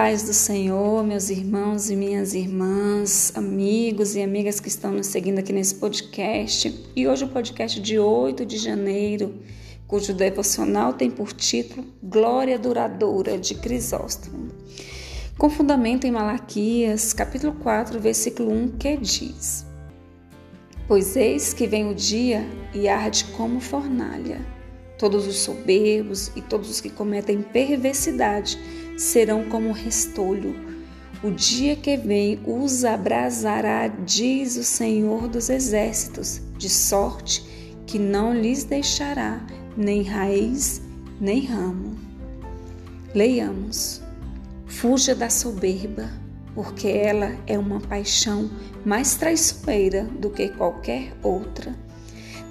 paz do Senhor, meus irmãos e minhas irmãs, amigos e amigas que estão nos seguindo aqui nesse podcast. E hoje o podcast de 8 de janeiro, cujo devocional tem por título Glória Duradoura de Crisóstomo. Com fundamento em Malaquias, capítulo 4, versículo 1, que diz: Pois eis que vem o dia e arde como fornalha. Todos os soberbos e todos os que cometem perversidade serão como restolho. O dia que vem os abrasará, diz o Senhor dos Exércitos, de sorte que não lhes deixará nem raiz nem ramo. Leiamos. Fuja da soberba, porque ela é uma paixão mais traiçoeira do que qualquer outra.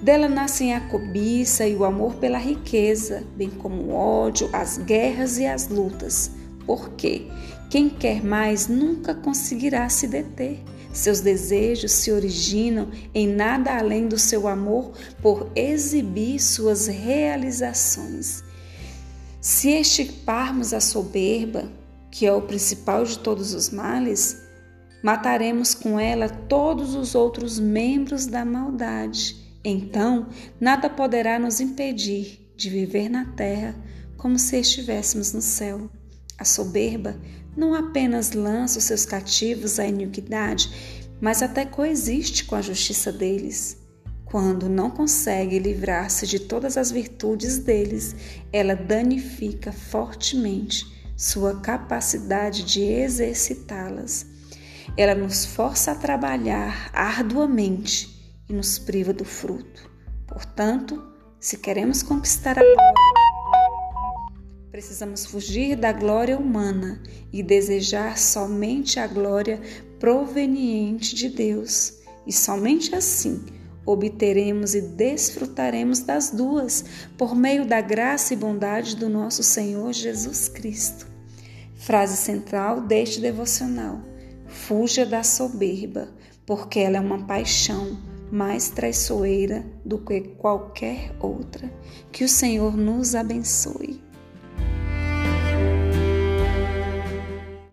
Dela nascem a cobiça e o amor pela riqueza, bem como o ódio, as guerras e as lutas porque quem quer mais nunca conseguirá se deter. Seus desejos se originam em nada além do seu amor por exibir suas realizações. Se extirparmos a soberba, que é o principal de todos os males, mataremos com ela todos os outros membros da maldade. Então, nada poderá nos impedir de viver na terra como se estivéssemos no céu. A soberba não apenas lança os seus cativos à iniquidade, mas até coexiste com a justiça deles. Quando não consegue livrar-se de todas as virtudes deles, ela danifica fortemente sua capacidade de exercitá-las. Ela nos força a trabalhar arduamente e nos priva do fruto. Portanto, se queremos conquistar a glória, Precisamos fugir da glória humana e desejar somente a glória proveniente de Deus. E somente assim obteremos e desfrutaremos das duas por meio da graça e bondade do nosso Senhor Jesus Cristo. Frase central deste devocional: Fuja da soberba, porque ela é uma paixão mais traiçoeira do que qualquer outra. Que o Senhor nos abençoe.